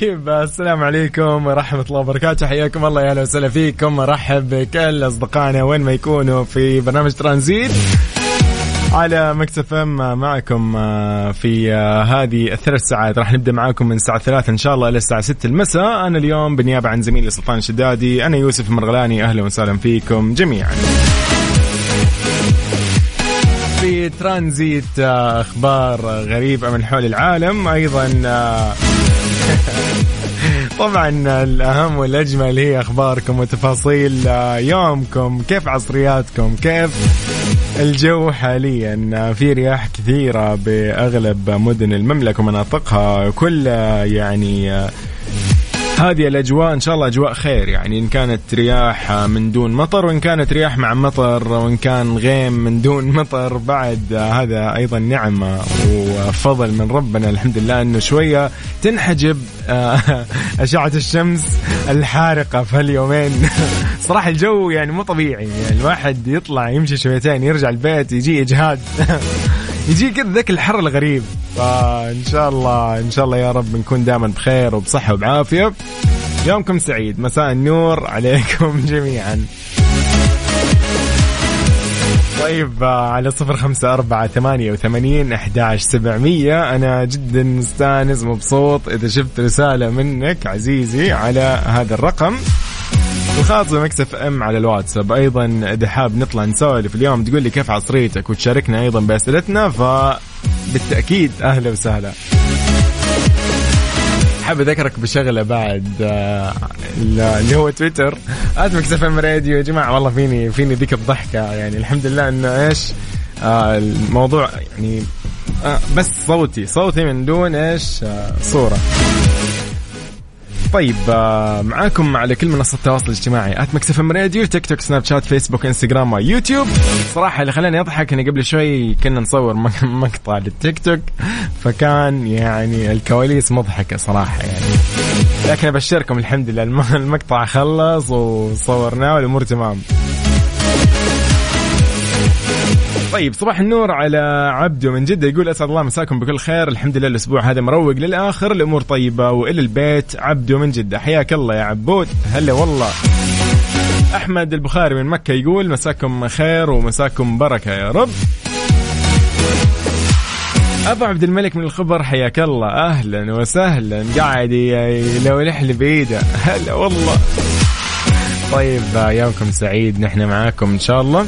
طيب السلام عليكم ورحمة الله وبركاته. حياكم الله يا أهلا وسهلا فيكم. مرحب بكل أصدقائنا وين ما يكونوا في برنامج ترانزيت. على مكتب أم معكم في هذه الثلاث ساعات. راح نبدأ معاكم من الساعة 3 إن شاء الله إلى الساعة 6 المساء. أنا اليوم بالنيابه عن زميلي سلطان الشدادي. أنا يوسف المرغلاني أهلا وسهلا فيكم جميعا. في ترانزيت آه، أخبار غريبه من حول العالم. أيضا آه، طبعا الأهم والأجمل هي أخباركم وتفاصيل آه، يومكم كيف عصرياتكم كيف الجو حاليا؟ في رياح كثيرة بأغلب مدن المملكة ومناطقها كل آه، يعني آه، هذه الأجواء إن شاء الله أجواء خير يعني إن كانت رياح من دون مطر وإن كانت رياح مع مطر وإن كان غيم من دون مطر بعد هذا أيضا نعمه وفضل من ربنا الحمد لله إنه شوية تنحجب آه، أشعة الشمس الحارقة في هاليومين. صراحة الجو يعني مو طبيعي يعني الواحد يطلع يمشي شويتين يرجع البيت يجي إجهاد. يجي كذا ذاك الحر الغريب. فإن شاء الله إن شاء الله يا رب نكون دائما بخير وبصحة وبعافية. يومكم سعيد. مساء النور عليكم جميعا. طيب آه، على صفر خمسة أربعة ثمانية وثمانين أحداش سبعمية. أنا جدا مستانس مبسوط إذا شفت رسالة منك عزيزي على هذا الرقم. وخاصة مكسف أم على الواتساب. أيضا اذا حاب نطلع نسولف اليوم. تقول لي كيف عصريتك؟ وتشاركنا أيضا بأسئلتنا. فبالتأكيد أهلا وسهلا. حاب أذكرك بشغلة بعد آه، اللي هو تويتر. at Mix FM Radio. يا جماعة والله فيني فيني ذيك الضحكة. يعني الحمد لله إنه إيش آه الموضوع يعني آه بس صوتي صوتي من دون إيش صورة. طيب آه، معاكم على كل منصات التواصل الاجتماعي at Mix FM Radio تيك توك سناب شات فيسبوك انستغرام ويوتيوب صراحة اللي خلاني أضحك إني قبل شوي كنا نصور مقطع للتيك توك فكان يعني الكواليس مضحكة صراحة يعني. لكن أبشركم الحمد لله الم- المقطع خلص وصورناه والأمور تمام. طيب صباح النور على عبده من جدة يقول أسعد الله مساكم بكل خير. الحمد لله الأسبوع هذا مروق للآخر الأمور طيبة وإلى البيت. عبده من جدة حياك الله يا عبود. هلا والله. أحمد البخاري من مكة يقول مساكم خير ومساكم بركة يا رب. أبو عبد الملك من الخبر حياك الله. أهلا وسهلا. قاعد يلوح لي بإيده هلا والله. طيب يومكم سعيد. نحن معاكم إن شاء الله.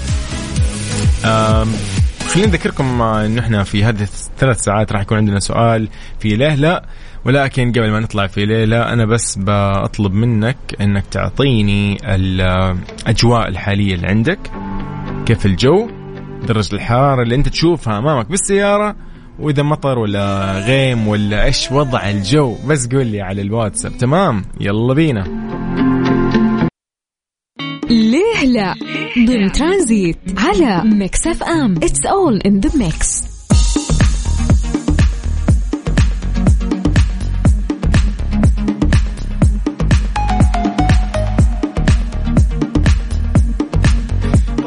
خلينا نذكركم آه، إنه إحنا في هذه الثلاث ساعات راح يكون عندنا سؤال في ليه لا ولكن قبل ما نطلع في ليه لا أنا بس بطلب منك إنك تعطيني الأجواء الحالية اللي عندك كيف الجو درجة الحرارة اللي أنت تشوفها أمامك بالسيارة وإذا مطر ولا غيم ولا إيش وضع الجو. بس قول لي على الواتساب. تمام؟ يلا بينا. لا ضمن ترانزيت على Mix FM. It's all in the mix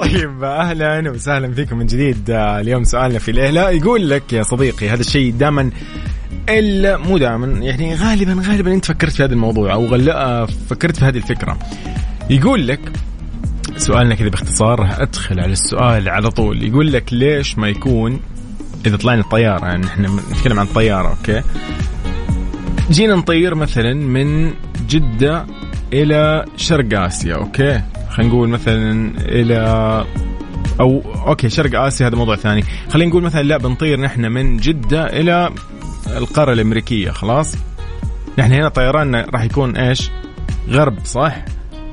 طيب أهلا وسهلا فيكم من جديد. آه، اليوم سؤالنا في ليه لا يقول لك يا صديقي هذا الشيء دائما إلا مو دائما يعني غالبا غالبا أنت فكرت في هذا الموضوع أو غلا فكرت في هذه الفكرة. يقول لك سؤالنا كذا باختصار راح أدخل على السؤال على طول. يقول لك ليش ما يكون إذا طلعنا الطياره يعني إحنا نتكلم عن الطياره أوكي؟ جينا نطير مثلا من جدة إلى شرق آسيا okay؟ خلينا نقول مثلا إلى أو okay شرق آسيا هذا موضوع ثاني. خلينا نقول مثلا لا بنطير نحن من جدة إلى القارة الأمريكية خلاص؟ نحن هنا طيراننا راح يكون إيش؟ غرب صح؟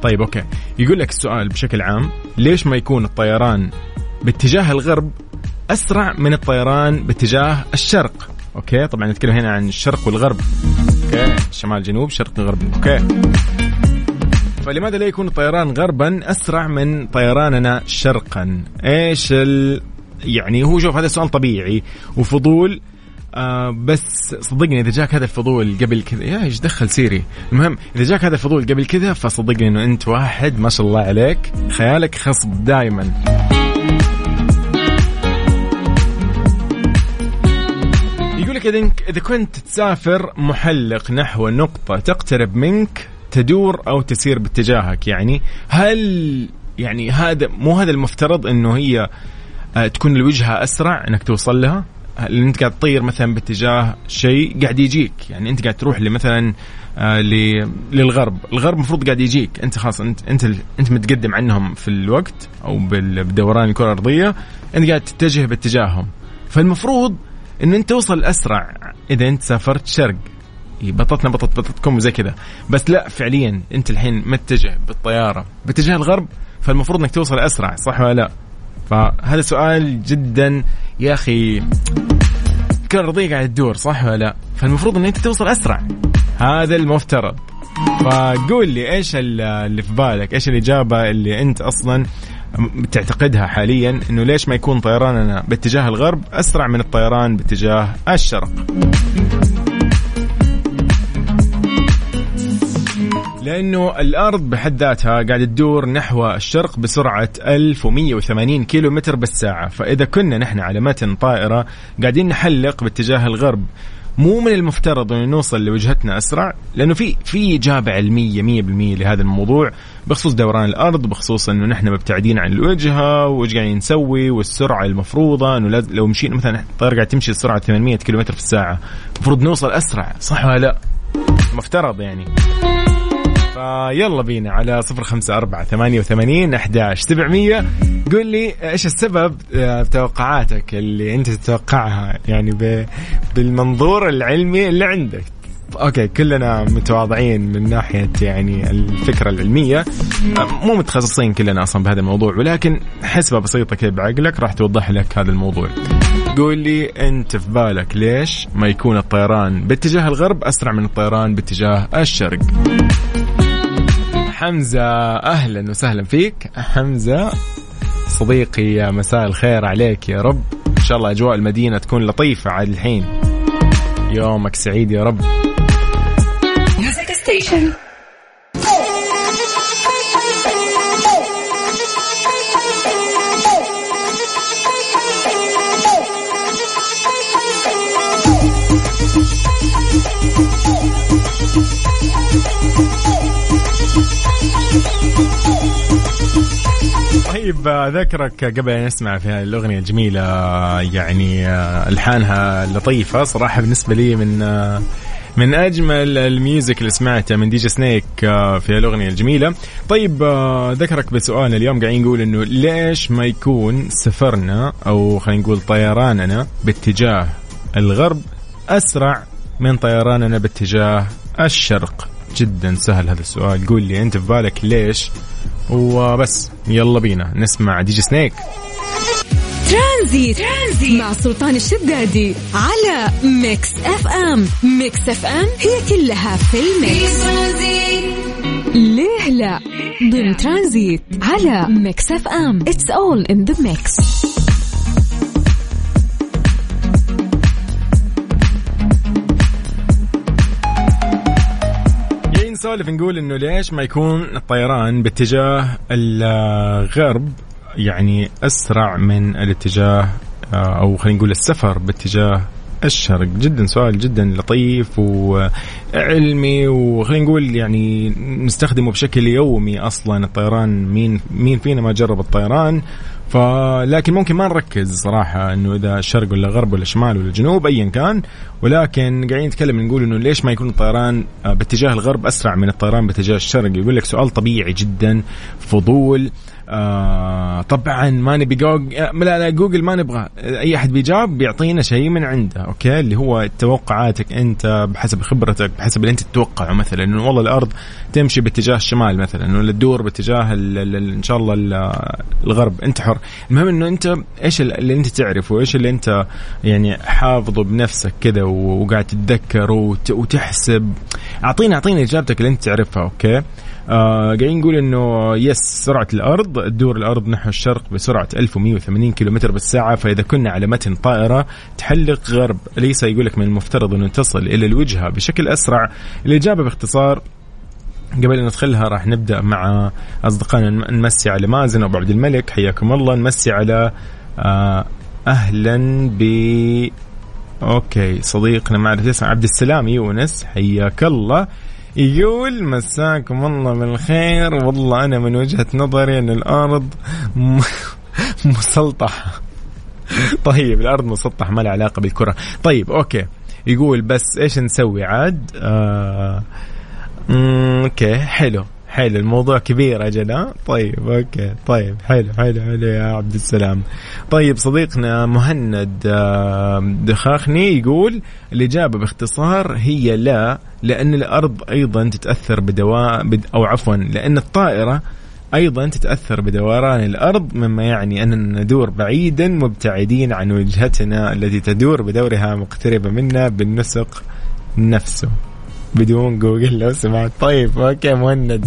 طيب okay. يقول لك السؤال بشكل عام ليش ما يكون الطيران باتجاه الغرب أسرع من الطيران باتجاه الشرق؟ okay طبعا نتكلم هنا عن الشرق والغرب. okay شمال جنوب شرق غرب. okay. فلماذا لا يكون الطيران غربا أسرع من طيراننا شرقا؟ إيش ال... يعني هو شوف هذا سؤال طبيعي وفضول آه بس صدقني إذا جاك هذا الفضول قبل كذا يا إيش دخل Siri؟ المهم إذا جاك هذا الفضول قبل كذا فصدقني إنه أنت واحد ما شاء الله عليك خيالك خصب دائما يقول لك إذا كنت تسافر محلق نحو نقطة تقترب منك تدور أو تسير باتجاهك يعني هل يعني هذا مو هذا المفترض إنه هي آه، تكون الوجهة أسرع إنك توصل لها؟ لأن انت قاعد تطير مثلا باتجاه شيء قاعد يجيك. يعني انت قاعد تروح لمثلا آه للغرب. الغرب المفروض قاعد يجيك. انت خلاص انت انت انت متقدم عنهم في الوقت أو بدوران الكرة الأرضية. انت قاعد تتجه باتجاههم. فالمفروض إن أنت توصل أسرع إذا أنت سافرت شرق. بطتنا بطت بطتكم وزي كذا. بس لا فعليا أنت الحين متجه بالطيارة. باتجاه الغرب فالمفروض إنك توصل أسرع صح ولا لا؟ فهذا سؤال جدا يا أخي الكره الارضيه قاعدة تدور صح ولا لا؟ فالمفروض إن أنت توصل أسرع. هذا المفترض. فقول لي إيش اللي في بالك؟ إيش الإجابة اللي أنت أصلا تعتقدها حاليا إنه ليش ما يكون طيراننا باتجاه الغرب أسرع من الطيران باتجاه الشرق؟ لأنه الأرض بحد ذاتها قاعدة تدور نحو الشرق بسرعة 1180 كيلو متر بالساعة فإذا كنا نحن على متن طائرة قاعدين نحلق باتجاه الغرب مو من المفترض إنه نوصل لوجهتنا أسرع لأنه في في اجابه علميه 100% لهذا الموضوع بخصوص دوران الأرض بخصوص إنه نحن مبتعدين عن الوجهة وإيش قاعدين نسوي والسرعة المفروضة إنه لو مشينا مثلا الطائرة قاعد تمشي بسرعة 800 كيلو في الساعة المفروض نوصل أسرع صح ولا لا؟ مفترض يعني فيلا بينا على صفر خمسة أربعة ثمانية وثمانين أحداش سبعمية. قول لي إيش السبب آه، توقعاتك اللي أنت تتوقعها؟ يعني بالمنظور العلمي اللي عندك. أوكي كلنا متواضعين من ناحية يعني الفكرة العلمية. آه، مو متخصصين كلنا أصلا بهذا الموضوع ولكن حسبة بسيطة كذا بعقلك راح توضح لك هذا الموضوع. قول لي أنت في بالك ليش ما يكون الطيران باتجاه الغرب أسرع من الطيران باتجاه الشرق؟ حمزة أهلا وسهلا فيك. حمزة صديقي يا مساء الخير عليك يا رب. إن شاء الله أجواء المدينة تكون لطيفة عاد الحين. يومك سعيد يا رب. طيب اذكرك قبل أن نسمع في هذه الأغنية الجميله يعني ألحانها لطيفة صراحة بالنسبة لي من من أجمل ال music اللي سمعته من DJ Snake في الأغنية الجميلة. طيب ذكرك بسؤال اليوم قاعدين نقول إنه ليش ما يكون سفرنا أو خلينا نقول طيراننا باتجاه الغرب أسرع من طيراننا باتجاه الشرق؟ جدا سهل هذا السؤال. قول لي أنت في بالك ليش؟ وبس يلا بينا نسمع DJ Snake. Tranzit. Tranzit مع سلطان الشدادي على Mix FM. Mix FM هي كلها في ال mix. ليه لا؟ ضمن ترانزيت على Mix FM. It's all in the mix نسولف نقول إنه ليش ما يكون الطيران باتجاه الغرب يعني أسرع من الاتجاه آه، أو خلينا نقول السفر باتجاه الشرق جدا سؤال جدا لطيف وعلمي وخلينا نقول يعني نستخدمه بشكل يومي أصلا. الطيران مين مين فينا ما جرب الطيران؟ فلكن ممكن ما نركز صراحة إنه إذا شرق ولا غرب ولا شمال ولا جنوب ايا كان. ولكن قاعدين نتكلم نقول إنه ليش ما يكون الطيران باتجاه الغرب أسرع من الطيران باتجاه الشرق؟ يقول لك سؤال طبيعي جدا. فضول آه طبعا ما نبي جوجل لا لا جوجل ما نبغى. أي أحد بيجاوب بيعطينا شيء من عنده okay؟ اللي هو توقعاتك أنت بحسب خبرتك بحسب اللي أنت تتوقعه مثلا. إنه والله الأرض تمشي باتجاه الشمال مثلا ولا تدور باتجاه إن شاء الله الغرب. أنت حر. المهم إنه أنت إيش اللي أنت تعرفه إيش اللي أنت يعني حافظه بنفسك كذا وقاعد تتذكر وتحسب. اعطينا اعطينا إجابتك اللي أنت تعرفها okay؟ آه قاعدين نقول إنه yes سرعة الأرض تدور الأرض نحو الشرق بسرعة 1180 كم بالساعة فإذا كنا على متن طائرة تحلق غرب. ليس يقول لك من المفترض أنه تصل إلى الوجهة بشكل أسرع؟ الإجابة باختصار قبل أن ندخلها راح نبدأ مع أصدقائنا نمسي على مازن أبو عبد الملك حياكم الله. نمسي على آه أهلا ب okay صديقنا ما اعرف اسمه عبد السلام يونس حياك الله. يقول مساكم الله بالخير. والله أنا من وجهة نظري أن الأرض مسلطحة. طيب الأرض مسطحه ما لها علاقة بالكرة. طيب okay. يقول بس إيش نسوي عاد؟ آه okay حلو. حلو الموضوع كبير أجل طيب okay. طيب حلو حلو حلو يا عبد السلام. طيب صديقنا مهند دخاخني يقول الإجابة باختصار هي لا لأن الأرض أيضا تتأثر بدواء أو عفوا لأن الطائرة أيضا تتأثر بدوران الأرض مما يعني أننا ندور بعيدا مبتعدين عن وجهتنا التي تدور بدورها مقتربة منا بالنسق نفسه. بدون جوجل لو سمحت طيب okay مهند.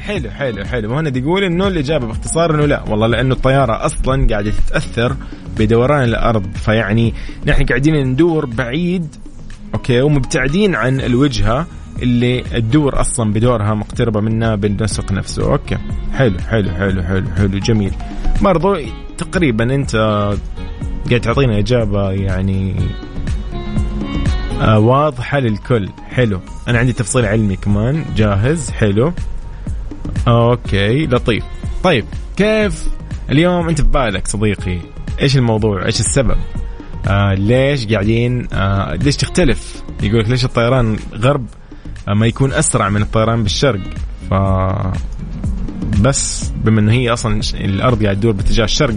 حلو حلو حلو. مهند يقول إنه الإجابة باختصار إنه لا. والله لأنه الطيارة أصلا قاعدة تتأثر بدوران الأرض. فيعني نحن قاعدين ندور بعيد okay ومبتعدين عن الوجهة اللي تدور أصلا بدورها مقتربة منا بالنسق نفسه. okay. حلو حلو حلو حلو حلو جميل. برضو تقريبا أنت قاعد تعطينا إجابة يعني واضحة للكل. حلو. أنا عندي تفصيل علمي كمان. جاهز. حلو. أوكي. لطيف. طيب كيف اليوم أنت في بالك صديقي؟ إيش الموضوع؟ إيش السبب؟ آه ليش قاعدين آه ليش تختلف؟ يقول لك ليش الطيران غرب آه ما يكون أسرع من الطيران بالشرق؟ ف بس بما إنه هي أصلا الأرض قاعد تدور باتجاه الشرق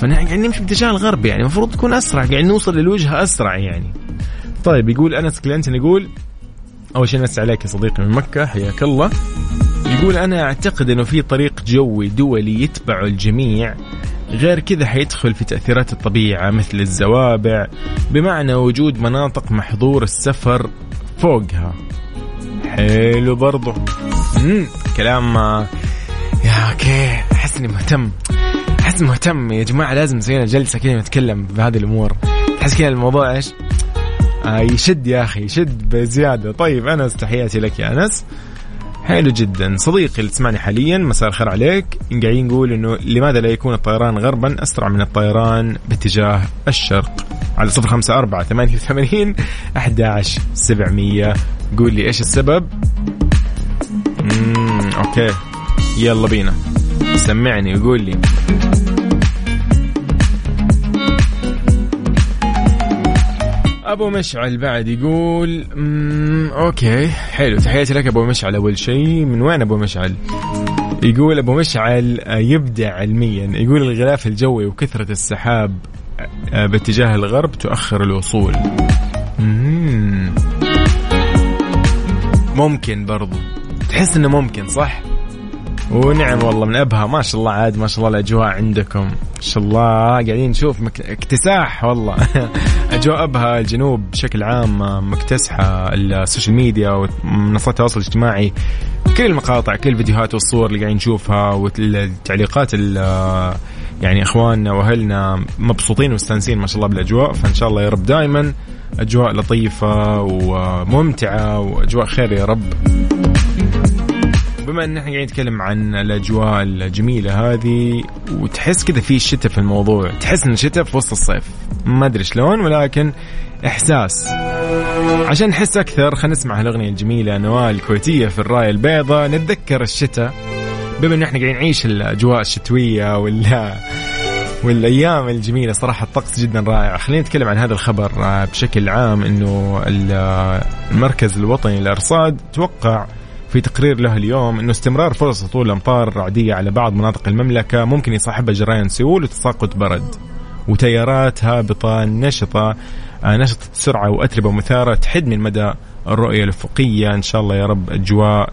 فنحن قاعدين نمشي باتجاه الغرب يعني. المفروض تكون أسرع. قاعد نوصل للوجهة أسرع يعني. طيب يقول أنس كلينتون يقول أول شيء نسى عليك يا صديقي من مكة حياك الله. يقول أنا أعتقد إنه في طريق جوي دولي يتبعه الجميع غير كذا حيدخل في تأثيرات الطبيعة مثل الزوابع بمعنى وجود مناطق محظور السفر فوقها. حلو برضو. مم. كلام يا أوكي احس اني مهتم. احس مهتم يا جماعة لازم نسوي جلسة كذا نتكلم بهذه الأمور. تحس كذا الموضوع إيش؟ آه يشد يا أخي يشد بزيادة. طيب أنس تحياتي لك يا أنس. حلو جدا. صديقي اللي تسمعني حاليا مساء الخير عليك. قاعدين نقول إنه لماذا لا يكون الطيران غربا؟ أسرع من الطيران باتجاه الشرق. على صفر خمسة أربعة ثمانية وثمانين أحد عشر سبعمية. قول لي إيش السبب. أوكي. يلا بينا. سمعني وقول لي. أبو مشعل بعد يقول أوكي حلو تحياتي لك أبو مشعل. أول شيء من وين أبو مشعل؟ يقول أبو مشعل آه، يبدع علميا. يقول الغلاف الجوي وكثرة السحاب آه، باتجاه الغرب تؤخر الوصول. ممكن برضو. تحس إنه ممكن صح؟ ونعم والله من ابها ما شاء الله عاد ما شاء الله الأجواء عندكم. ما شاء الله. قاعدين نشوف مك... اكتساح والله. أجواء ابها الجنوب بشكل عام مكتسحة السوشيال ميديا ومنصات التواصل الاجتماعي كل المقاطع كل الفيديوهات والصور اللي قاعدين نشوفها والتعليقات يعني إخواننا وأهلنا مبسوطين ومستانسين ما شاء الله بالأجواء. فإن شاء الله يا رب دائما أجواء لطيفة وممتعة وأجواء خير يا رب. بما إن إحنا قاعدين نتكلم عن الأجواء الجميلة هذه وتحس كذا في شتاء في الموضوع. تحس إن الشتاء في وسط الصيف. ما أدري شلون ولكن إحساس. عشان نحس أكثر خلينا نسمع الأغنية الجميلة نوال الكويتية في الرايه البيضاء. نتذكر الشتاء. بما انه إحنا قاعدين نعيش الأجواء الشتوية ولا والأيام الجميلة صراحة الطقس جدا رائع. خلينا نتكلم عن هذا الخبر آه، بشكل عام إنه المركز الوطني للأرصاد توقع في تقرير له اليوم إنه استمرار فرص هطول امطار رعديه على بعض مناطق المملكة ممكن يصاحبها جريان سيول وتساقط برد. وتيارات هابطة نشطة آه، نشطة السرعه وأتربة مثارة تحد من مدى الرؤية الأفقية. إن شاء الله يا رب أجواء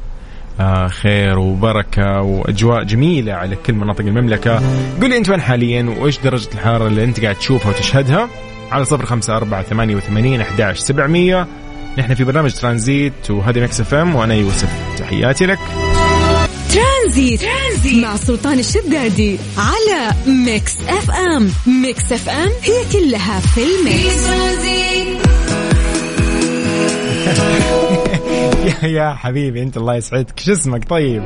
آه، خير وبركة وأجواء جميلة على كل مناطق المملكة. قل لي أنت وين حاليا وإيش درجة الحرارة اللي أنت قاعد تشوفها وتشهدها؟ على صفر خمسة أربعة ثمانية وثمانين أحداش سبعمية. نحن في برنامج ترانزيت وهذا Mix FM وأنا يوسف. تحياتي لك. ترانزيت, ترانزيت مع سلطان الشدادي على Mix FM. Mix FM هي كلها في ال mix. يا حبيبي أنت الله يسعدك. شو اسمك؟ طيب.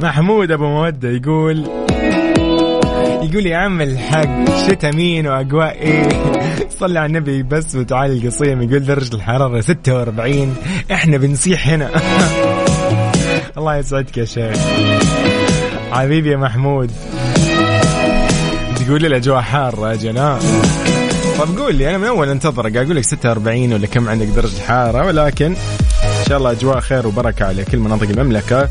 محمود أبو مودة يقول يقول يا عم الحق شتا مين واجواء إيه؟ صلي على النبي بس وتعالي القصيم يقول درجة الحرارة 46 إحنا بنصيح هنا. الله يسعدك يا شيخ. حبيبي يا محمود. تقول لي الأجواء حارة أجل ها طب قول لي أنا من أول انتظرك أقول لك 46 ولا كم عندك درجة حرارة ولكن إن شاء الله أجواء خير وبركة على كل مناطق المملكة.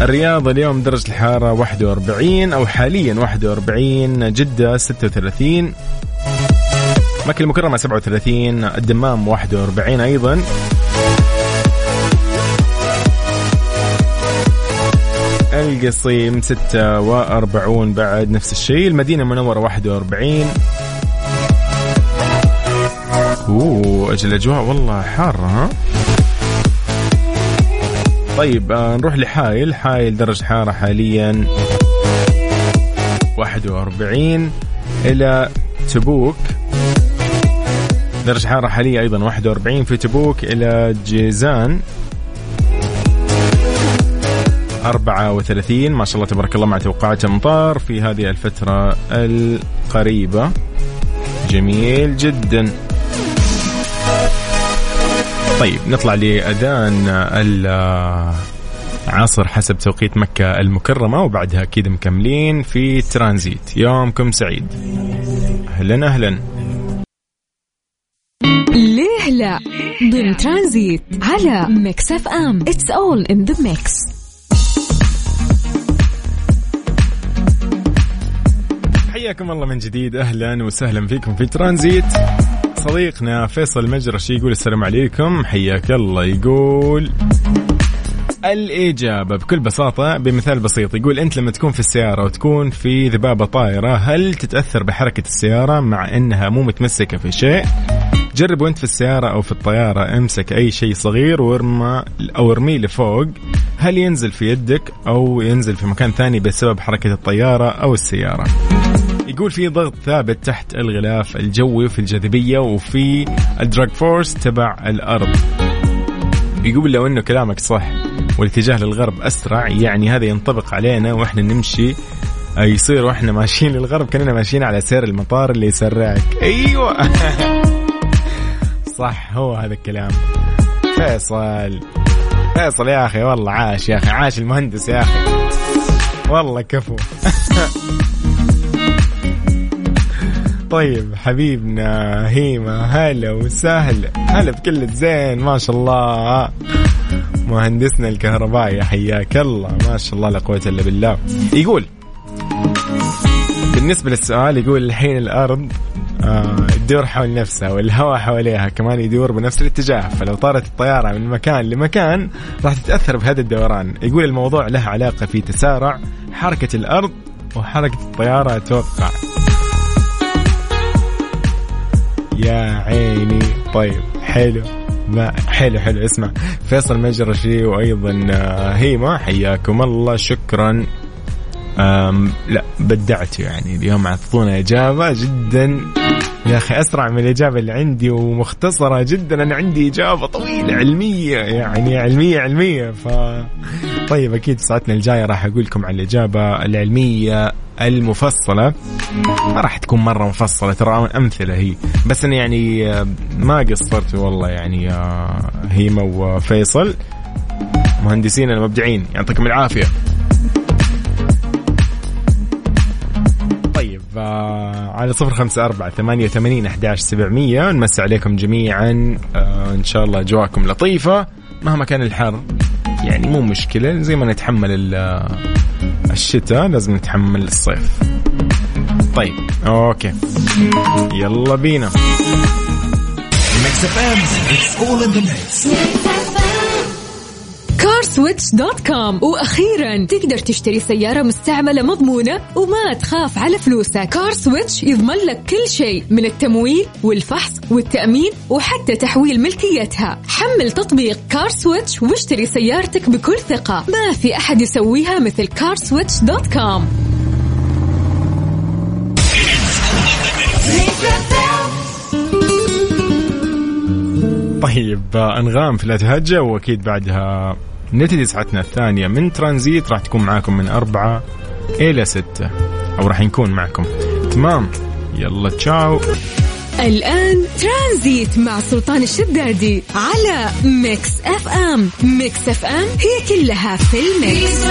الرياض اليوم درجة الحرارة 41 أو حاليا 41 جدة 36 مكة المكرمة 37 الدمام 41 أيضا. القصيم 46 بعد نفس الشيء. المدينة المنورة 41 أوه أجل الاجواء والله حارة ها؟ طيب آه نروح لحايل. حايل درجة حارة حاليا 41 إلى تبوك. درجة حارة حالية أيضا 41 في تبوك إلى جيزان. 34 ما شاء الله تبارك الله مع توقعات أمطار في هذه الفترة القريبة. جميل جدا. طيب نطلع لأذان العصر حسب توقيت مكة المكرمة وبعدها أكيد مكملين في ترانزيت. يومكم سعيد. أهلا أهلا. ليه لا؟ ضمن ترانزيت على Mix FM. It's all in the mix حياكم الله من جديد. أهلا وسهلا فيكم في ترانزيت. صديقنا فيصل المجرشي يقول السلام عليكم. حياك الله. يقول الإجابة بكل بساطة بمثال بسيط. يقول أنت لما تكون في السيارة وتكون في ذبابة طائرة هل تتأثر بحركة السيارة مع أنها مو متمسكة في شيء؟ جرب وأنت في السيارة أو في الطيارة أمسك أي شيء صغير وارمى أو ارميه لفوق. هل ينزل في يدك أو ينزل في مكان ثاني بسبب حركة الطيارة أو السيارة؟ يقول في ضغط ثابت تحت الغلاف الجوي في الجاذبية وفي الدراج فورس تبع الأرض. يقول لو إنه كلامك صح والاتجاه للغرب أسرع يعني هذا ينطبق علينا وإحنا نمشي. يصير وإحنا ماشيين للغرب كاننا ماشيين على سير المطار اللي يسرعك. أيوه. صح هو هذا الكلام. فيصل. فيصل يا أخي والله عاش يا أخي عاش المهندس يا أخي. والله كفو. طيب حبيبنا هيما هلا وسهلا. هلا بكل الزين ما شاء الله. مهندسنا الكهربائي حياك الله. ما شاء الله لا قوة إلا بالله. يقول بالنسبة للسؤال يقول الحين الأرض آه تدور حول نفسها والهواء حواليها كمان يدور بنفس الاتجاه. فلو طارت الطيارة من مكان لمكان راح تتأثر بهذا الدوران. يقول الموضوع له علاقة في تسارع حركة الأرض وحركة الطيارة أتوقع. يا عيني. طيب حلو. ما حلو حلو. اسمع فيصل مجرشي وأيضا آه، هيما حياكم الله. شكرا. أم لا بدعت يعني. اليوم اعطونا إجابة جدا. يا أخي أسرع من الإجابة اللي عندي ومختصرة جدا. أنا عندي إجابة طويلة علمية يعني علمية علمية. ف طيب أكيد ساعتنا الجاية راح أقول لكم عن الإجابة العلمية المفصلة. ما راح تكون مرة مفصلة ترى أمثلة هي. بس أنا يعني ما قصرت والله يعني هيما وفيصل. مهندسين المبدعين يعطيكم العافية. طيب آه على صفر خمسة أربعة ثمانية وثمانين أحداش سبعمية. نمسي عليكم جميعا. آه إن شاء الله أجواءكم لطيفة مهما كان الحر. يعني مو مشكلة زي ما نتحمل الشتاء لازم نتحمل الصيف. طيب okay. يلا بينا. CarSwitch dot com وأخيرا تقدر تشتري سيارة مستعملة مضمونة وما تخاف على فلوسك. CarSwitch يضمن لك كل شيء من التمويل والفحص والتأمين وحتى تحويل ملكيتها. حمل تطبيق CarSwitch واشتري سيارتك بكل ثقة. ما في أحد يسويها مثل CarSwitch dot com طيب أنغام في لا تهجى وأكيد بعدها نبتدي ساعتنا الثانية من ترانزيت راح تكون معاكم من أربعة إلى ستة. أو راح نكون معكم. تمام. يلا تشاو. الآن ترانزيت مع سلطان الشدادي على Mix FM. Mix FM هي كلها في ال mix.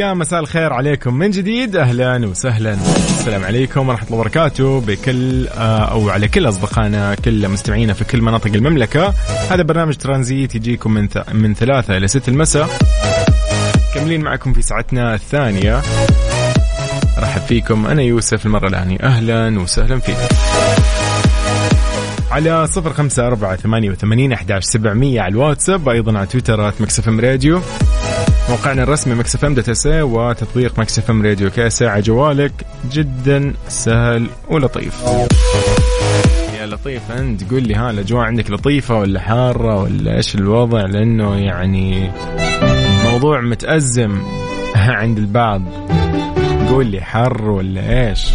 يا مساء الخير عليكم من جديد. أهلا وسهلا. السلام عليكم ورحمة الله وبركاته بكل آه، أو على كل أصدقائنا كل مستمعينا في كل مناطق المملكة. هذا برنامج ترانزيت يجيكم من من ثلاثة إلى ست المساء. كملين معكم في ساعتنا الثانية. رحب فيكم أنا يوسف المرة الثانية أهلا وسهلا فيكم على صفر خمسة أربعة ثمانية وثمانين أحداش سبعمية على الواتساب أيضا على تويتر مكسف راديو. موقعنا الرسمي Mix FM dot SA وتطبيق Mix FM Radio KSA. على جوالك جدا سهل ولطيف. يا لطيف أنت قول لي ها الأجواء عندك لطيفة ولا حارة ولا إيش الوضع؟ لأنه يعني موضوع متأزم عند البعض. قول لي حر ولا إيش؟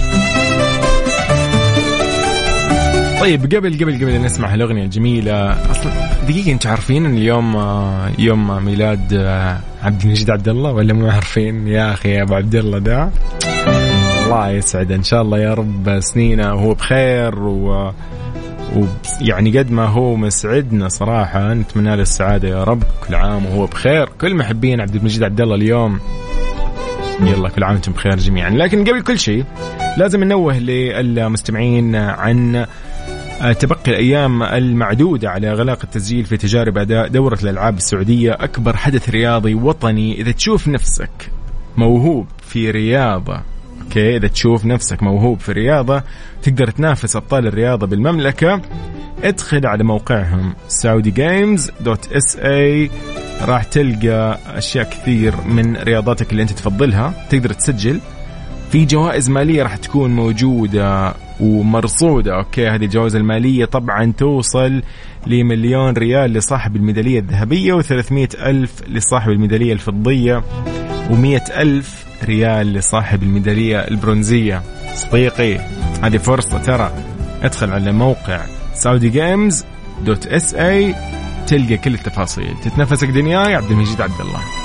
طيب قبل قبل قبل نسمع هالأغنية الجميلة أصلا دقيقة أنتم عارفين إن اليوم آه، يوم ميلاد آه، عبد المجيد عبد الله ولا مو عارفين؟ يا أخي يا أبو عبد الله ده. الله يسعد إن شاء الله يا رب سنينه وهو بخير و ويعني قد ما هو مسعدنا صراحة نتمنى له السعادة يا رب كل عام وهو بخير. كل محبين عبد المجيد عبد الله اليوم يلا كل عام وأنتم بخير جميعا. لكن قبل كل شيء لازم ننوه للمستمعين عن تبقي الأيام المعدودة على غلاق التسجيل في تجارب أداء دورة الألعاب السعودية. أكبر حدث رياضي وطني إذا تشوف نفسك موهوب في رياضة أوكي؟ إذا تشوف نفسك موهوب في رياضة تقدر تنافس أبطال الرياضة بالمملكة. ادخل على موقعهم اي راح تلقى أشياء كثير من رياضاتك اللي أنت تفضلها تقدر تسجل. في جوائز مالية راح تكون موجودة ومرصودة. okay هذه الجوائز المالية طبعا توصل لمليون ريال لصاحب الميدالية الذهبية و300 ألف لصاحب الميدالية الفضية و100 ألف ريال لصاحب الميدالية البرونزية. صديقي هذه فرصة ترى. ادخل على موقع Saudi Games dot SA تلقى كل التفاصيل. تتنفسك دنياي عبد المجيد عبد الله.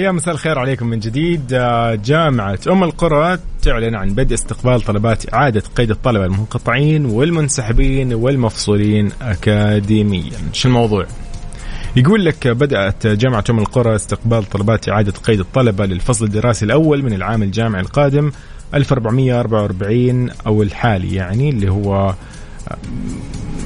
يا مساء الخير عليكم من جديد آه، جامعة أم القرى تعلن عن بدء استقبال طلبات إعادة قيد الطلبة المنقطعين والمنسحبين والمفصولين أكاديميا شو الموضوع؟ يقول لك بدأت جامعة أم القرى استقبال طلبات إعادة قيد الطلبة للفصل الدراسي الأول من العام الجامعي القادم 1444 أو الحالي يعني اللي هو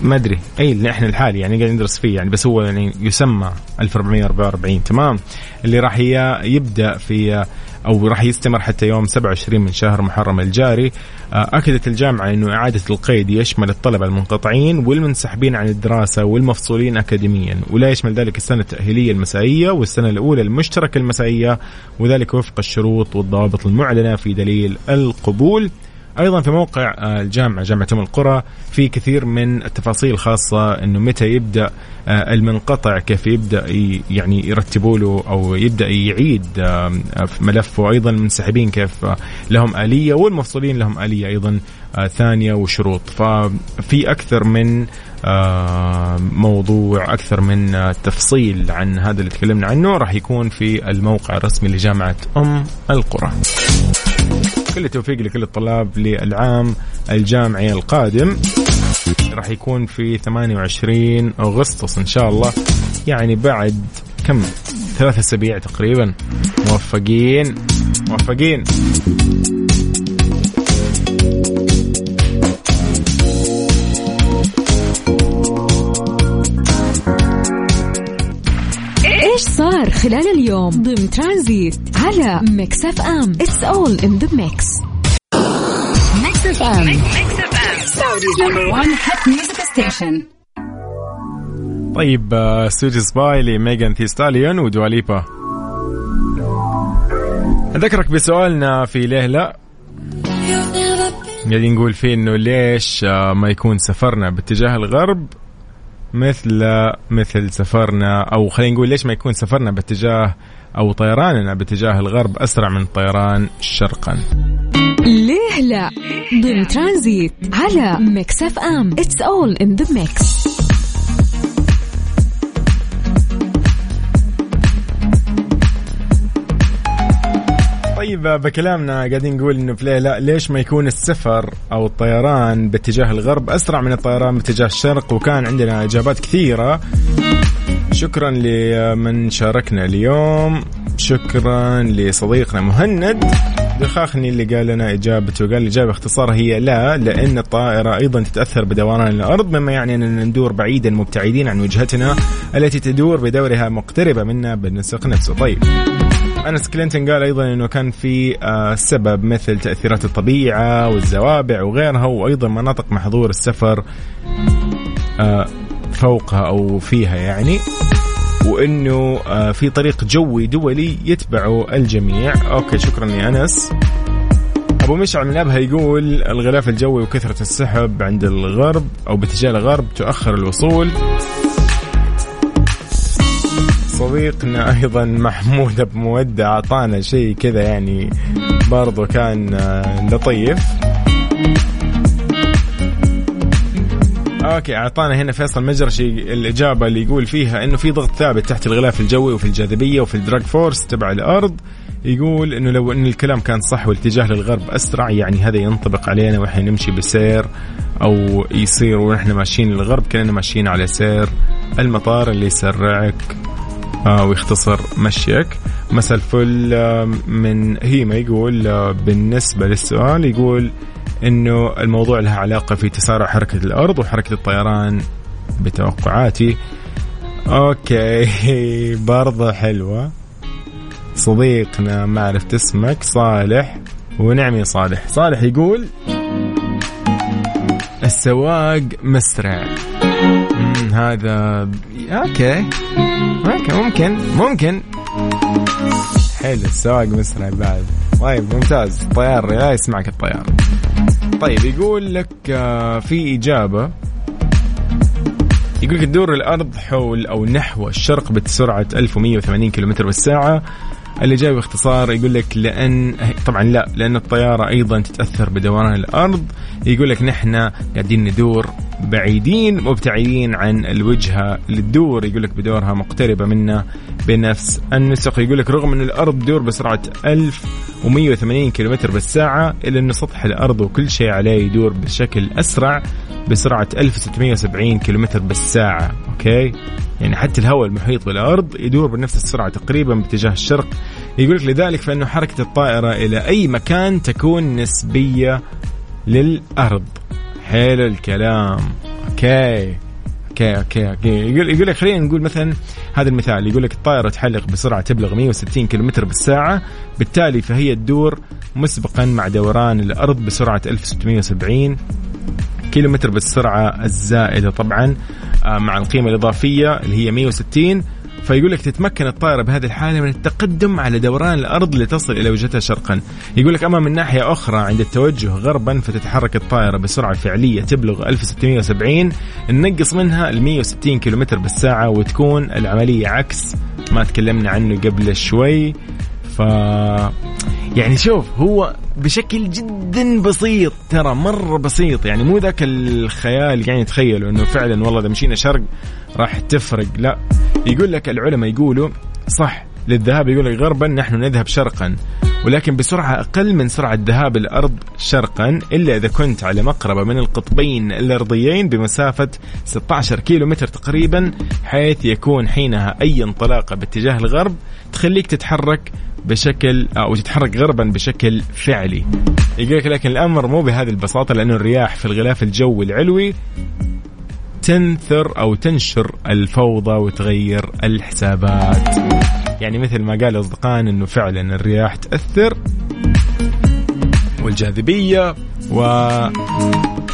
ما أدري. أي اللي إحنا الحالي يعني قاعد ندرس فيه يعني بس هو يعني يسمى 1444 تمام. اللي راح يبدأ في أو راح يستمر حتى يوم 27 من شهر محرم الجاري. آه، أكدت الجامعة إنه إعادة القيد يشمل الطلبة المنقطعين والمنسحبين عن الدراسة والمفصولين اكاديميا ولا يشمل ذلك السنة التأهيلية المسائية والسنة الأولى المشتركة المسائية وذلك وفق الشروط والضوابط المعلنة في دليل القبول. أيضا في موقع آه، الجامعة جامعة أم القرى في كثير من التفاصيل الخاصه إنه متى يبدأ آه، المنقطع كيف يبدأ يعني يرتبوا له أو يبدأ يعيد آه، ملفه أيضا المنسحبين كيف لهم آلية والمفصولين لهم آلية أيضا ثانية وشروط ففي أكثر من موضوع أكثر من تفصيل عن هذا اللي تكلمنا عنه راح يكون في الموقع الرسمي لجامعة أم القرى. كل التوفيق لكل الطلاب للعام الجامعي القادم. راح يكون في 28 أغسطس إن شاء الله. يعني بعد كم؟ ثلاثة أسابيع تقريبا. موفقين. موفقين. صار خلال اليوم ضمن ترانزيت على ميكس اف ام it's all in the mix ميكس اف ام Saudi's number 1 hit music station طيب Sweetest Pie لميغان ثي ستاليون ودوا ليبا أذكرك بسؤالنا في ليه لا قاعدين نقول فيه إنه ليش آه، ما يكون سفرنا باتجاه الغرب؟ مثل مثل سفرنا أو خلينا نقول ليش ما يكون سفرنا باتجاه أو طيراننا باتجاه الغرب أسرع من طيران شرقا. ليه لا؟ ضمن ترانزيت على ميكس أف أم. it's all in the mix طيب بكلامنا قاعدين نقول إنه في لا ليش ما يكون السفر أو الطيران باتجاه الغرب أسرع من الطيران باتجاه الشرق؟ وكان عندنا إجابات كثيرة. شكرا لمن شاركنا اليوم. شكرا لصديقنا مهند. دخاخني اللي قال لنا إجابته قال الاجابه باختصار هي لا لأن الطائرة أيضا تتأثر بدوران الأرض مما يعني اننا ندور بعيدا مبتعدين عن وجهتنا التي تدور بدورها مقتربة منا بالنسق نفسه. طيب. أنس كلينتون قال أيضا إنه كان في آه، سبب مثل تأثيرات الطبيعة والزوابع وغيرها وأيضا مناطق محظور السفر آه، فوقها أو فيها يعني وإنه آه، في طريق جوي دولي يتبعه الجميع. أوكي شكرا يا أنس. أبو مشعل من ابها يقول الغلاف الجوي وكثرة السحب عند الغرب أو باتجاه الغرب تؤخر الوصول. صديقنا أيضا محمود أبو مودة أعطانا شيء كذا يعني برضو كان آه، لطيف. okay أعطانا هنا فيصل مجرشي الإجابة اللي يقول فيها إنه في ضغط ثابت تحت الغلاف الجوي وفي الجاذبية وفي ال drag force تبع الأرض. يقول إنه لو إن الكلام كان صح والاتجاه للغرب أسرع يعني هذا ينطبق علينا وإحنا نمشي بسير أو يصير ونحن ماشيين للغرب كاننا ماشيين على سير. المطار اللي يسرعك. ويختصر مشيك. مساء الفل آه، من هيما يقول آه، بالنسبة للسؤال يقول إنه الموضوع له علاقة في تسارع حركة الأرض وحركة الطيران بتوقعاتي. okay برضه حلوة. صديقنا ما عرفت اسمك صالح ونعمي صالح. صالح يقول السواق مسرع. هذا. okay. okay ممكن ممكن. حلو السواق مسرع بعد. طيب ممتاز. الطيار لا يسمعك الطيار. طيب يقول لك آه، في إجابة. يقول لك تدور الأرض حول أو نحو الشرق بسرعة 1180 كم بالساعة. الإجابة باختصار يقول لك لأن طبعا لا لأن الطيارة أيضا تتأثر بدوران الأرض. يقول لك نحن قاعدين ندور بعيدين مبتعدين عن الوجهة اللي تدور يقول لك بدورها مقتربة منا بنفس النسق. يقول لك رغم أن الأرض تدور بسرعة 1180 كم بالساعة إلا أن سطح الأرض وكل شيء عليه يدور بشكل أسرع. بسرعة 1670 كم بالساعة أوكي؟ يعني حتى الهواء المحيط بالأرض يدور بنفس السرعة تقريبا باتجاه الشرق. يقول لك لذلك فإنه حركة الطائرة إلى أي مكان تكون نسبية للأرض. حلو الكلام. okay. okay okay okay. يقول يقول لك خلينا نقول مثلا هذا المثال. يقول لك الطائرة تحلق بسرعة تبلغ 160 كم بالساعة بالتالي فهي تدور مسبقا مع دوران الأرض بسرعة 1670 كيلومتر بالسرعة الزائدة. طبعا آه، مع القيمة الإضافية اللي هي 160 فيقول لك تتمكن الطائرة بهذه الحالة من التقدم على دوران الأرض لتصل إلى وجهتها شرقا. يقول لك أما من ناحية أخرى عند التوجه غربا فتتحرك الطائرة بسرعة فعلية تبلغ 1670 ننقص منها ال 160 كم بالساعة وتكون العملية عكس ما تكلمنا عنه قبل شوي. ف يعني شوف هو بشكل جدا بسيط ترى مرة بسيط. يعني مو ذاك الخيال يعني تخيلوا إنه فعلا والله إذا مشينا شرق راح تفرق. لا يقول لك العلماء يقولوا صح للذهاب يقول لك غربا نحن نذهب شرقا ولكن بسرعة أقل من سرعة ذهاب الأرض شرقا إلا إذا كنت على مقربة من القطبين الأرضيين بمسافة 16 كيلو متر تقريبا حيث يكون حينها أي انطلاقة باتجاه الغرب تخليك تتحرك بشكل أو تتحرك غربا بشكل فعلي. يقول لك لكن الأمر مو بهذه البساطة لأنه الرياح في الغلاف الجوي العلوي تنثر أو تنشر الفوضى وتغير الحسابات. يعني مثل ما قال أصدقائنا إنه فعلا الرياح تأثر والجاذبية و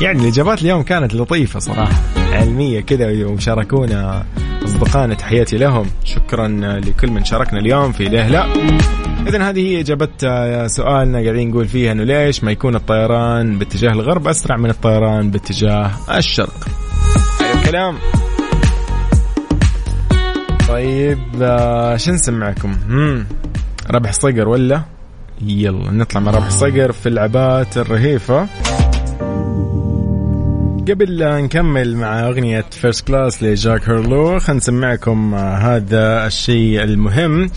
يعني الإجابات اليوم كانت لطيفة صراحة. علمية كذا وشاركونا أصدقائنا تحياتي لهم. شكرا لكل من شاركنا اليوم في ليه لا. اذا هذه هي إجابة سؤالنا قاعدين نقول فيها إنه ليش ما يكون الطيران باتجاه الغرب أسرع من الطيران باتجاه الشرق؟ الكلام طيب آه، شو نسمعكم؟ ربح صقر ولا؟ يلا نطلع مع ربح صقر في اللعبات الرهيفة. قبل نكمل مع أغنية First Class لجاك هارلو خلينا نسمعكم هذا الشيء المهم.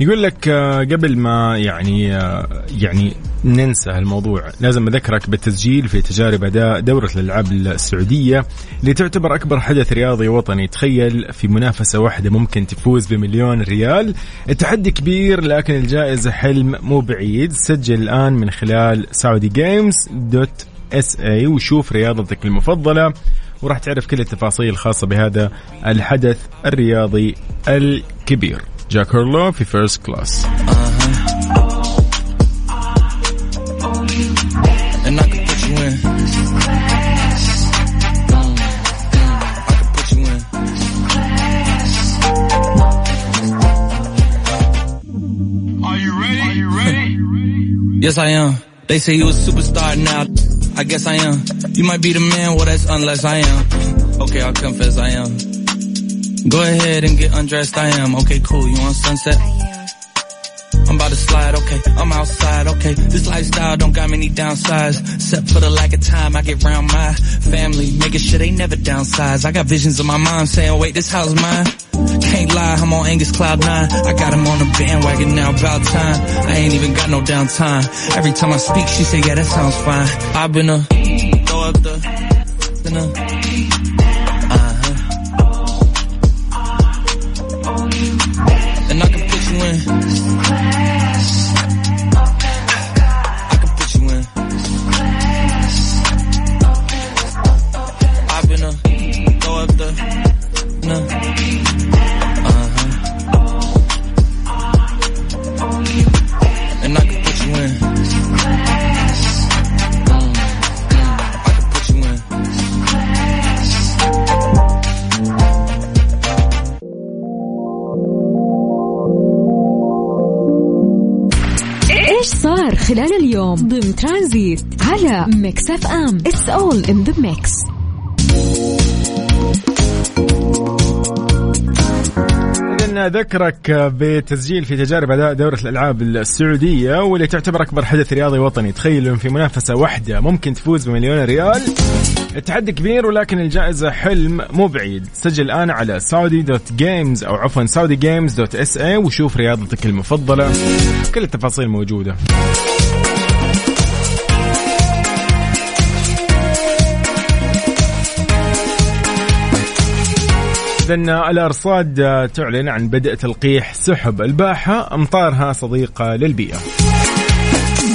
يقول لك قبل ما يعني يعني ننسى الموضوع لازم أذكرك بالتسجيل في تجارب أداء دورة الألعاب السعودية اللي تعتبر أكبر حدث رياضي وطني. تخيل في منافسة واحدة ممكن تفوز بمليون ريال. التحدي كبير لكن الجائزة حلم مو بعيد. سجل الآن من خلال Saudi Games dot SA وشوف رياضتك المفضلة وراح تعرف كل التفاصيل الخاصة بهذا الحدث الرياضي الكبير جاك هارلو في First Class Yes, I am. They say you a superstar now. I guess I am. You might be the man, well that's unless I am. Okay, I'll confess I am. Go ahead and get undressed, I am. Okay, cool, you on sunset? I'm about to slide, okay. I'm outside, okay. This lifestyle don't got many downsides. Except for the lack of time I get around my family. Making sure they never downsize. I got visions of my mom saying, wait, this house is mine. Can't lie, I'm on Angus Cloud 9. I got him on the bandwagon now, about time. I ain't even got no downtime. Every time I speak, she say, yeah, that sounds fine. I've been a, throw up the, ضمن ترانزيت على ميكس اف ام it's all in the mix ذكرك بتسجيل في تجارب أداء دورة الألعاب السعودية واللي تعتبر أكبر حدث رياضي وطني. تخيلوا في منافسة واحدة ممكن تفوز بمليون ريال. التحدي كبير ولكن الجائزة حلم مو بعيد. سجل الآن على Saudi dot Games أو عفوا Saudi Games dot SA وشوف رياضتك المفضلة. كل التفاصيل موجودة. إذا الأرصاد تعلن عن بدء تلقيح سحب الباحة أمطارها صديقة للبيئة.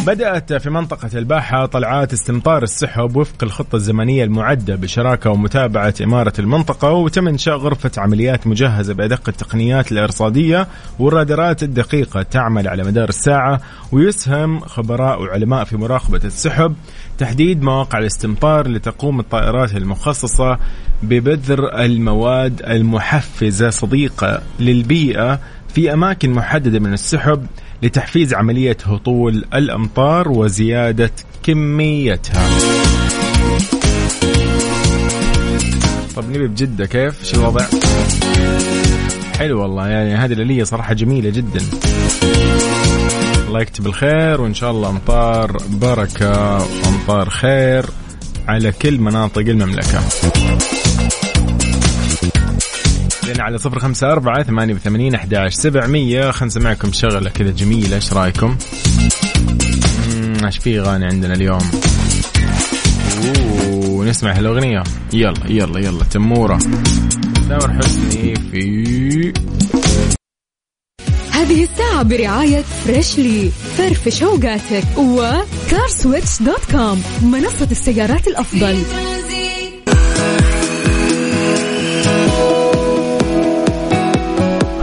بدأت في منطقة الباحة طلعات استمطار السحب وفق الخطة الزمنية المعدة بشراكة ومتابعة إمارة المنطقة وتم إنشاء غرفة عمليات مجهزة بأدق التقنيات الإرصادية والرادارات الدقيقة تعمل على مدار الساعة ويسهم خبراء وعلماء في مراقبة السحب. تحديد مواقع الاستمطار لتقوم الطائرات المخصصة ببذر المواد المحفزة صديقة للبيئة في أماكن محددة من السحب لتحفيز عملية هطول الأمطار وزيادة كميتها طب نبي بجدة كيف؟ شو الوضع؟ حلو والله يعني هذه الآلية صراحة جميلة جدا الله يكتب الخير وإن شاء الله أمطار بركة وأمطار خير على كل مناطق المملكة لنا على صفر خمسة أربعة ثمانية وثمانين أحداش سبعمية خمسة معكم شغلة كذا جميلة إيش رأيكم؟ إيش في غاني عندنا اليوم؟ أوه نسمع هالأغنية يلا يلا يلا تمورة تامر حسني في هذه الساعة برعاية فريشلي فرفش اوقاتك وكارسويتش dot com منصة السيارات الأفضل.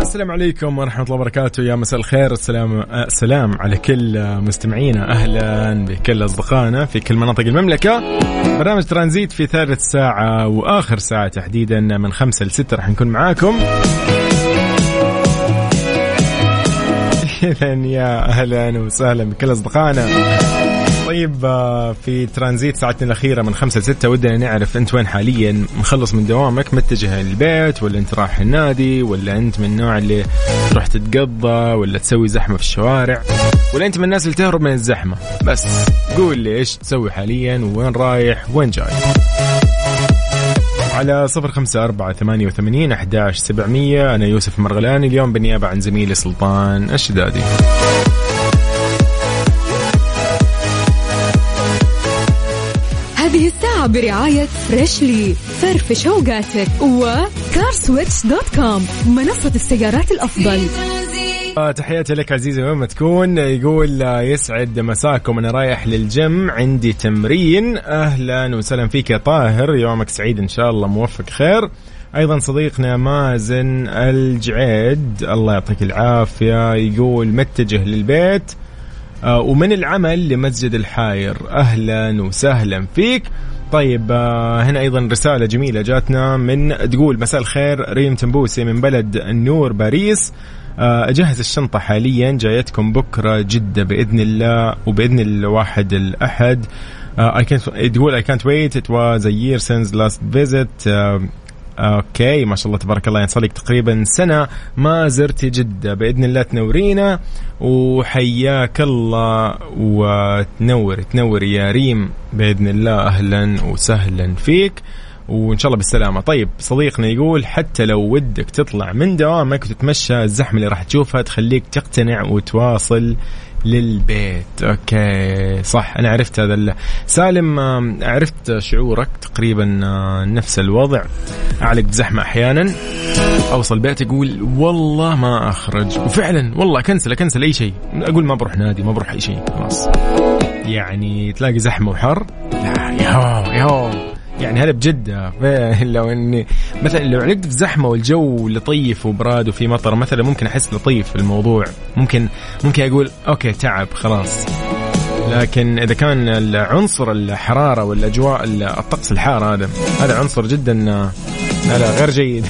السلام عليكم ورحمة الله وبركاته. يا مساء الخير. السلام السلام على كل مستمعينا. أهلا بكل أصدقائنا في كل مناطق المملكة. برنامج ترانزيت في ثالث ساعة وآخر ساعة تحديدا من خمسة لستة. راح نكون معاكم. إذا يا أهلا وسهلا بكل أصدقائنا. طيب آه، في ترانزيت ساعتنا الأخيرة من خمسة لستة ودنا نعرف أنت وين حاليا. مخلص من دوامك متجه للبيت ولا أنت رايح النادي ولا أنت من النوع اللي تروح تتقضى ولا تسوي زحمة في الشوارع ولا أنت من الناس اللي تهرب من الزحمة. بس قول لي إيش تسوي حاليا وين رايح وين جاي؟ على صفر خمسة أربعة ثمانية وثمانين أحداش سبعمية. أنا يوسف مرغلاني اليوم بالنيابة عن زميلي سلطان الشدادي. هذه الساعة برعاية فريشلي فرفش اوقاتك وكارسويتش dot com منصة السيارات الأفضل. تحياتي لك عزيزي وين ما تكون. يقول آه، يسعد مساكم. أنا رايح للجيم عندي تمرين. أهلا وسهلا فيك يا طاهر. يومك سعيد إن شاء الله موفق خير. أيضا صديقنا مازن الجعيد الله يعطيك العافية. يقول متجه للبيت آه، ومن العمل لمسجد الحاير. أهلا وسهلا فيك. طيب آه، هنا أيضا رسالة جميلة جاتنا من تقول مساء الخير ريم تنبوسي من بلد النور باريس. آه، أجهز الشنطة حاليا جايتكم بكرة جدة بإذن الله وبإذن الواحد الأحد. اي كانت تقول can't wait. It was a year since last visit. آه، أوكي ما شاء الله تبارك الله يعني صار لك تقريبا سنة. ما زرتي جدة. بإذن الله تنورينا. وحياك الله وتنور تنور يا ريم. بإذن الله أهلا وسهلا فيك. وإن شاء الله بالسلامة. طيب صديقنا يقول حتى لو ودك تطلع من دوامك وتتمشى الزحمة اللي راح تشوفها تخليك تقتنع وتواصل للبيت. أوكي صح أنا عرفت هذا ال- سالم عرفت شعورك تقريبا نفس الوضع. أعلق بزحمة أحيانا. أوصل بيت أقول والله ما أخرج. وفعلا والله كنسل كنسل أي شيء. أقول ما بروح نادي ما بروح أي شيء. خلاص. يعني تلاقي زحمة وحر. لا يا يا يعني هذا بجدة. لو إني مثلا لو علقت في زحمة والجو لطيف وبراد وفي مطر مثلا ممكن أحس لطيف في الموضوع. ممكن ممكن أقول أوكي تعب خلاص. لكن إذا كان العنصر الحرارة والأجواء الطقس الحار هذا هذا عنصر جدا لا غير جيد.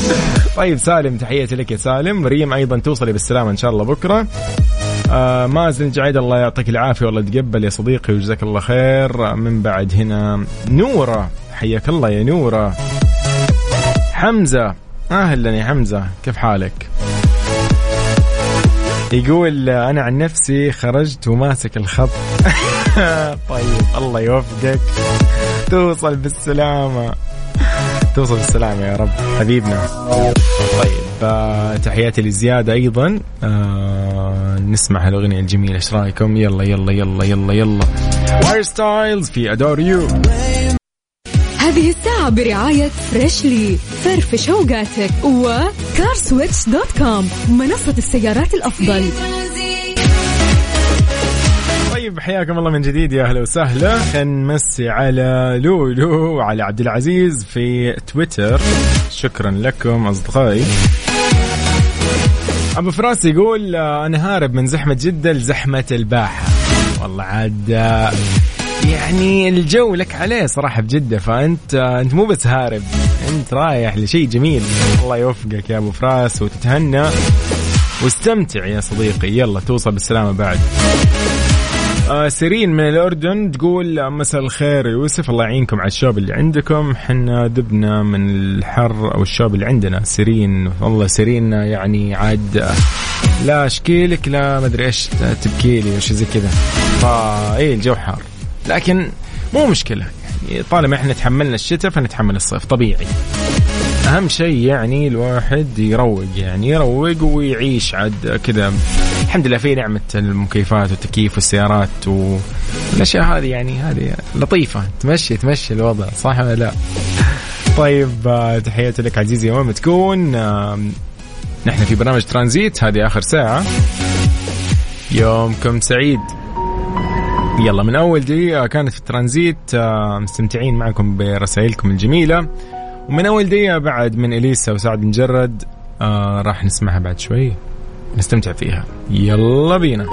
طيب سالم تحياتي لك يا سالم. ريم أيضا توصلي بالسلامة إن شاء الله بكرة. آه مازن جعيد الله يعطيك العافية والله تقبل يا صديقي وجزاك الله خير. من بعد هنا نورة حياك الله يا نورة. حمزة أهلا يا حمزة. كيف حالك؟ يقول أنا عن نفسي خرجت وماسك الخط. طيب الله يوفقك. توصل بالسلامة. توصل بالسلامة يا رب حبيبنا. طيب. آه، تحياتي لزياد أيضا. آه نسمع هالأغنية الجميلة إيش رأيكم؟ يلا يلا يلا يلا يلا. هاري ستايلز في Adore You هذه الساعة برعاية Freshly فرفش اوقاتك و CarSwitch dot com منصة السيارات الأفضل. طيب حياكم الله من جديد يا أهلا وسهلا. خلينا نمسي على لولو وعلى عبد العزيز في تويتر. شكرا لكم أصدقائي. أبو فراس يقول آه، أنا هارب من زحمة جدة لزحمة الباحة. والله عاد آه، يعني الجو لك عليه صراحة بجدة فأنت آه، أنت مو بس هارب أنت رايح لشيء جميل. الله يوفقك يا أبو فراس وتتهنى. واستمتع يا صديقي. يلا توصل بالسلامة بعد. آه سيرين من الأردن تقول مساء الخير يوسف الله يعينكم على الشوب اللي عندكم. حنا ذبنا من الحر أو الشوب اللي عندنا. سيرين والله سيرين يعني عاد لا أشكيلك لا مدري إيش تبكي لي وش زي كذا. فإيه الجو حار. لكن مو مشكلة. يعني طالما إحنا تحملنا الشتاء فنتحمل الصيف طبيعي. أهم شيء يعني الواحد يروق يعني يروق ويعيش عاد كذا. الحمد لله في نعمة المكيفات والتكييف والسيارات والاشياء هذه يعني هذه لطيفة. تمشي تمشي الوضع صح ولا لا؟ طيب آه، تحياتي لك عزيزي وين تكون نحن في برنامج ترانزيت هذه آخر ساعة. يومكم سعيد. يلا من أول دقيقة كانت في الترانزيت مستمتعين معكم برسائلكم الجميلة. ومن أول دقيقة بعد من إليسا وسعد مجرد آه راح نسمعها بعد شوي. نستمتع فيها. يلا بينا.